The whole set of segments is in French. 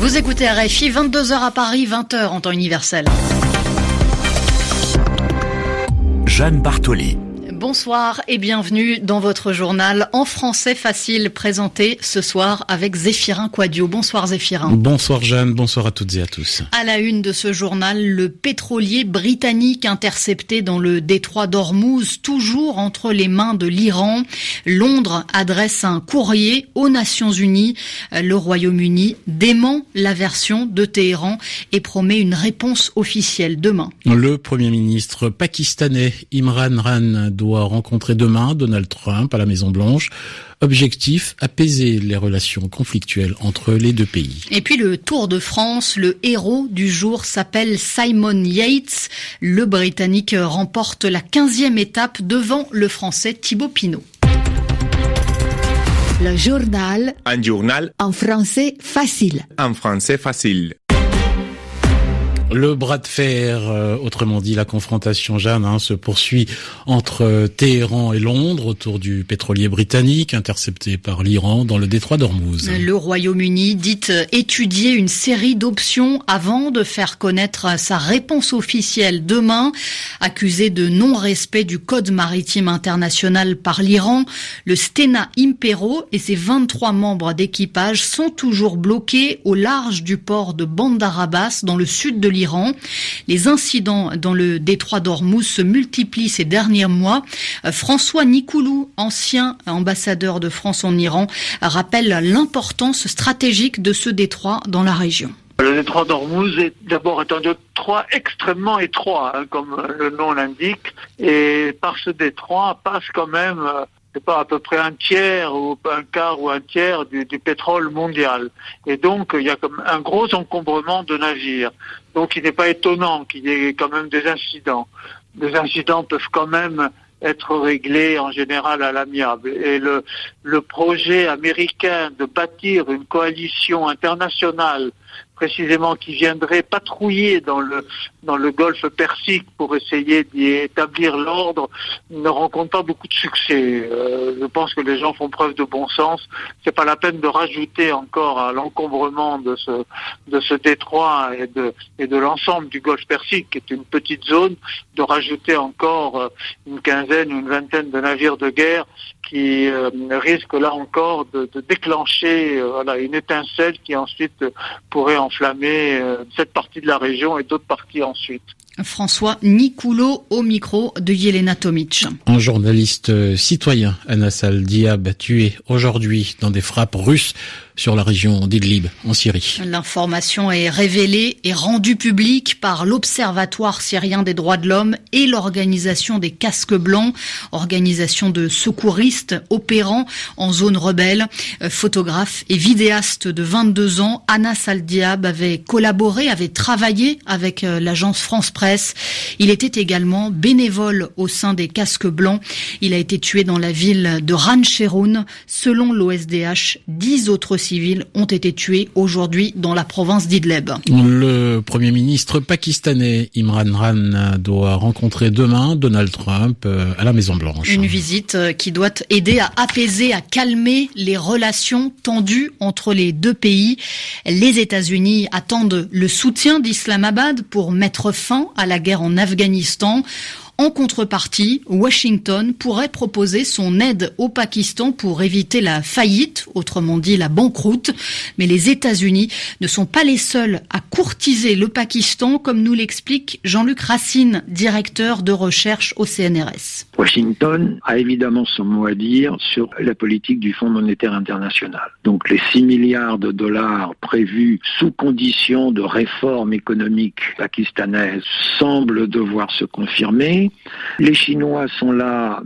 Vous écoutez RFI, 22h à Paris, 20h en temps universel. Jeanne Bartoli. Bonsoir et bienvenue dans votre journal en français facile présenté ce soir avec Zéphirin Quadio. Bonsoir Zéphirin. Bonsoir Jeanne, bonsoir à toutes et à tous. À la une de ce journal, le pétrolier britannique intercepté dans le détroit d'Ormuz, toujours entre les mains de l'Iran. Londres adresse un courrier aux Nations Unies. Le Royaume-Uni dément la version de Téhéran et promet une réponse officielle demain. Le Premier ministre pakistanais Imran Khan doit rencontrer demain Donald Trump à la Maison Blanche. Objectif, apaiser les relations conflictuelles entre les deux pays. Et puis le Tour de France, le héros du jour s'appelle Simon Yates. Le Britannique remporte la 15e étape devant le Français Thibaut Pinot. Le journal. Un journal. En français facile. En français facile. Le bras de fer, euh, autrement dit la confrontation, Jeanne, hein, se poursuit entre Téhéran et Londres autour du pétrolier britannique intercepté par l'Iran dans le détroit d'Ormuz. Le Royaume-Uni dit étudier une série d'options avant de faire connaître sa réponse officielle demain. Accusé de non-respect du code maritime international par l'Iran, le Stena Impero et ses 23 membres d'équipage sont toujours bloqués au large du port de Bandar Abbas dans le sud de l'Iran les incidents dans le détroit d'Ormuz se multiplient ces derniers mois. Euh, François Nikoulou, ancien ambassadeur de France en Iran, rappelle l'importance stratégique de ce détroit dans la région. Le détroit d'Ormuz est d'abord un détroit extrêmement étroit, hein, comme le nom l'indique, et par ce détroit passe quand même euh, c'est pas à peu près un tiers ou un quart ou un tiers du, du, pétrole mondial. Et donc, il y a comme un gros encombrement de navires. Donc, il n'est pas étonnant qu'il y ait quand même des incidents. Les incidents peuvent quand même être réglés en général à l'amiable. Et le, le projet américain de bâtir une coalition internationale précisément qui viendrait patrouiller dans le dans le golfe Persique pour essayer d'y établir l'ordre ne rencontre pas beaucoup de succès. Euh, je pense que les gens font preuve de bon sens. C'est pas la peine de rajouter encore à l'encombrement de ce de ce détroit et de et de l'ensemble du golfe Persique, qui est une petite zone, de rajouter encore euh, une quinzaine ou une vingtaine de navires de guerre qui euh, risque là encore de, de déclencher euh, voilà, une étincelle qui ensuite pourrait enflammer euh, cette partie de la région et d'autres parties ensuite. François Nicoulot au micro de Yelena Tomic. Un journaliste citoyen, Anassal Diab, tué aujourd'hui dans des frappes russes sur la région d'Idlib, en Syrie. L'information est révélée et rendue publique par l'Observatoire syrien des droits de l'homme et l'Organisation des casques blancs, organisation de secouristes opérant en zone rebelle. Photographe et vidéaste de 22 ans, Anas Al-Diab avait collaboré, avait travaillé avec l'agence France Presse. Il était également bénévole au sein des casques blancs. Il a été tué dans la ville de Rancheroun. Selon l'OSDH, dix autres civils ont été tués aujourd'hui dans la province d'Idleb. Le Premier ministre pakistanais Imran Khan doit rencontrer demain Donald Trump à la Maison Blanche. Une visite qui doit aider à apaiser, à calmer les relations tendues entre les deux pays. Les États-Unis attendent le soutien d'Islamabad pour mettre fin à la guerre en Afghanistan. En contrepartie, Washington pourrait proposer son aide au Pakistan pour éviter la faillite, autrement dit la banqueroute. Mais les États-Unis ne sont pas les seuls à courtiser le Pakistan, comme nous l'explique Jean-Luc Racine, directeur de recherche au CNRS. Washington a évidemment son mot à dire sur la politique du Fonds monétaire international. Donc les 6 milliards de dollars prévus sous condition de réforme économique pakistanaise semblent devoir se confirmer. Les Chinois sont là,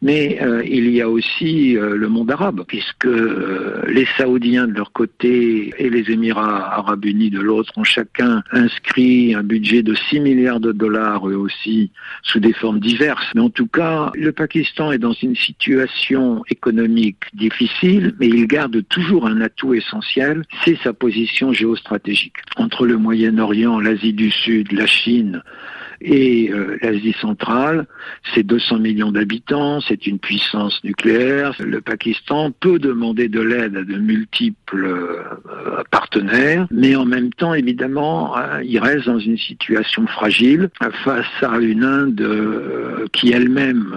mais euh, il y a aussi euh, le monde arabe, puisque euh, les Saoudiens de leur côté et les Émirats arabes unis de l'autre ont chacun inscrit un budget de 6 milliards de dollars, eux aussi, sous des formes diverses. Mais en tout cas, le Pakistan est dans une situation économique difficile, mais il garde toujours un atout essentiel, c'est sa position géostratégique. Entre le Moyen-Orient, l'Asie du Sud, la Chine, Et euh, l'Asie centrale, c'est 200 millions d'habitants, c'est une puissance nucléaire. Le Pakistan peut demander de l'aide à de multiples euh, partenaires, mais en même temps, évidemment, hein, il reste dans une situation fragile face à une Inde euh, qui elle-même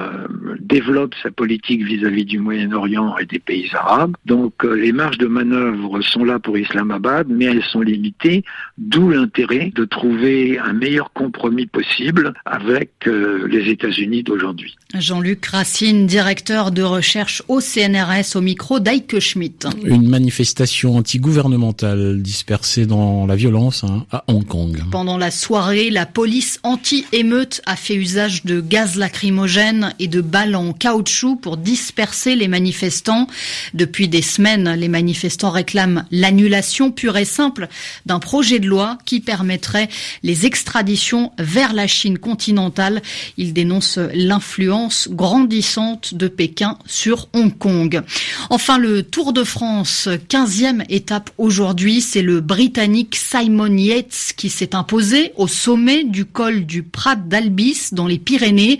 développe sa politique vis-à-vis du Moyen-Orient et des pays arabes. Donc les marges de manœuvre sont là pour Islamabad, mais elles sont limitées, d'où l'intérêt de trouver un meilleur compromis possible avec euh, les États-Unis d'aujourd'hui. Jean-Luc Racine, directeur de recherche au CNRS au micro d'Aike Schmidt. Une manifestation antigouvernementale dispersée dans la violence hein, à Hong Kong. Pendant la soirée, la police anti-émeute a fait usage de gaz lacrymogène et de balles en caoutchouc pour disperser les manifestants. Depuis des semaines, les manifestants réclament l'annulation pure et simple d'un projet de loi qui permettrait les extraditions vers la Chine continentale. Ils dénoncent l'influence grandissante de Pékin sur Hong Kong. Enfin, le Tour de France, 15e étape aujourd'hui, c'est le Britannique Simon Yates qui s'est imposé au sommet du col du Prat d'Albis dans les Pyrénées.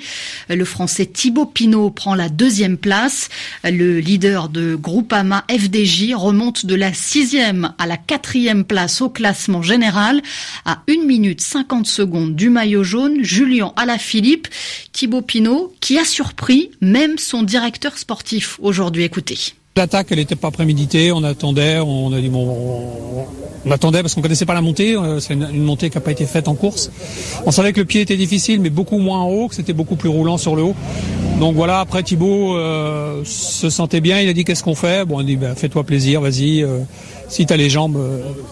Le Français Thibaut Pinot prend la deuxième place. Le leader de Groupama FDJ remonte de la sixième à la quatrième place au classement général à 1 minute 50 secondes du maillot Julien Alaphilippe, Thibaut Pinot, qui a surpris même son directeur sportif aujourd'hui. Écoutez. L'attaque, elle n'était pas préméditée, on attendait, on a dit bon, on, attendait parce qu'on connaissait pas la montée, euh, c'est une, montée qui n'a pas été faite en course. On savait que le pied était difficile, mais beaucoup moins haut, que c'était beaucoup plus roulant sur le haut. Donc voilà, après Thibaut euh, se sentait bien, il a dit qu'est-ce qu'on fait? Bon, on dit bah, fais-toi plaisir, vas-y. Euh, si tu as les jambes,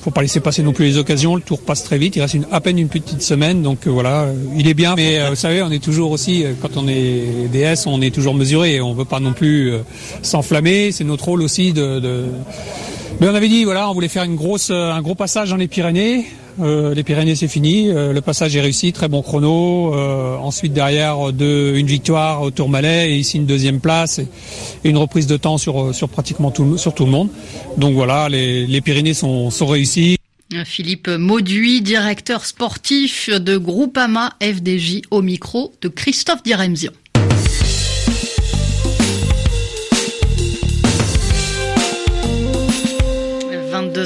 faut pas laisser passer non plus les occasions. Le tour passe très vite. Il reste à peine une petite semaine, donc voilà, il est bien. Mais vous savez, on est toujours aussi, quand on est DS, on est toujours mesuré. On veut pas non plus s'enflammer. C'est notre rôle aussi de. Mais on avait dit, voilà, on voulait faire un gros passage dans les Pyrénées. Euh, les Pyrénées, c'est fini. Euh, le passage est réussi, très bon chrono. Euh, ensuite, derrière, de, une victoire au Tourmalet et ici une deuxième place et, une reprise de temps sur, sur pratiquement tout, sur tout le monde. Donc voilà, les, les Pyrénées sont, sont réussies. Philippe Mauduit, directeur sportif de Groupama FDJ au micro de Christophe Diremzian.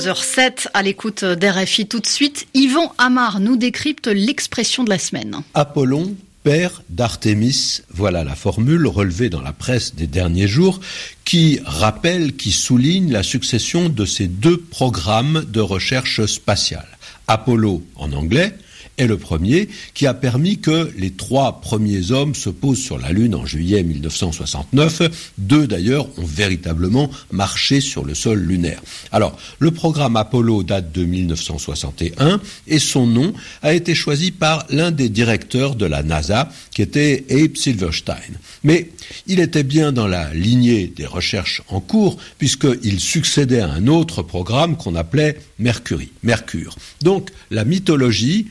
22h07 à l'écoute d'RFI tout de suite. Yvan Amar nous décrypte l'expression de la semaine. Apollon, père d'Artémis, voilà la formule relevée dans la presse des derniers jours qui rappelle, qui souligne la succession de ces deux programmes de recherche spatiale. Apollo en anglais est le premier qui a permis que les trois premiers hommes se posent sur la Lune en juillet 1969. Deux d'ailleurs ont véritablement marché sur le sol lunaire. Alors, le programme Apollo date de 1961 et son nom a été choisi par l'un des directeurs de la NASA qui était Abe Silverstein. Mais il était bien dans la lignée des recherches en cours puisqu'il succédait à un autre programme qu'on appelait Mercury, Mercure. Donc la mythologie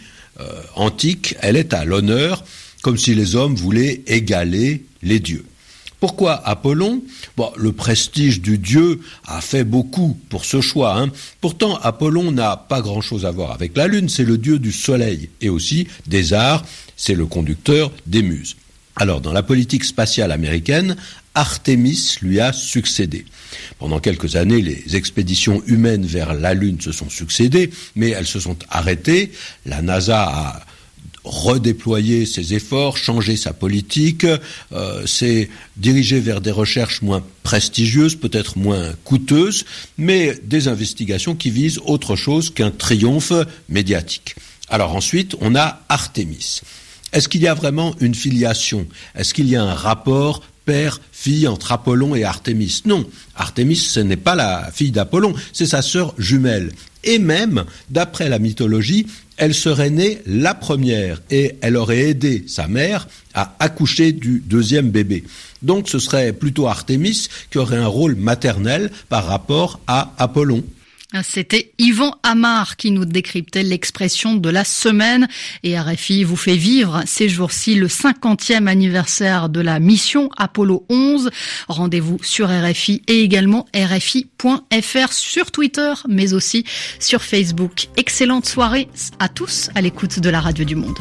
antique, elle est à l'honneur, comme si les hommes voulaient égaler les dieux. Pourquoi Apollon? Bon, Le prestige du dieu a fait beaucoup pour ce choix. Hein. Pourtant, Apollon n'a pas grand-chose à voir avec la Lune, c'est le dieu du soleil et aussi des arts, c'est le conducteur des muses. Alors, dans la politique spatiale américaine, Artemis lui a succédé. Pendant quelques années, les expéditions humaines vers la Lune se sont succédées, mais elles se sont arrêtées. La NASA a redéployé ses efforts, changé sa politique, euh, s'est dirigé vers des recherches moins prestigieuses, peut-être moins coûteuses, mais des investigations qui visent autre chose qu'un triomphe médiatique. Alors ensuite, on a Artemis. Est-ce qu'il y a vraiment une filiation? Est-ce qu'il y a un rapport père-fille entre Apollon et Artémis? Non, Artémis, ce n'est pas la fille d'Apollon, c'est sa sœur jumelle. Et même, d'après la mythologie, elle serait née la première et elle aurait aidé sa mère à accoucher du deuxième bébé. Donc ce serait plutôt Artémis qui aurait un rôle maternel par rapport à Apollon. C'était Yvan Amar qui nous décryptait l'expression de la semaine et RFI vous fait vivre ces jours-ci le 50e anniversaire de la mission Apollo 11. Rendez-vous sur RFI et également RFI.fr sur Twitter mais aussi sur Facebook. Excellente soirée à tous à l'écoute de la radio du monde.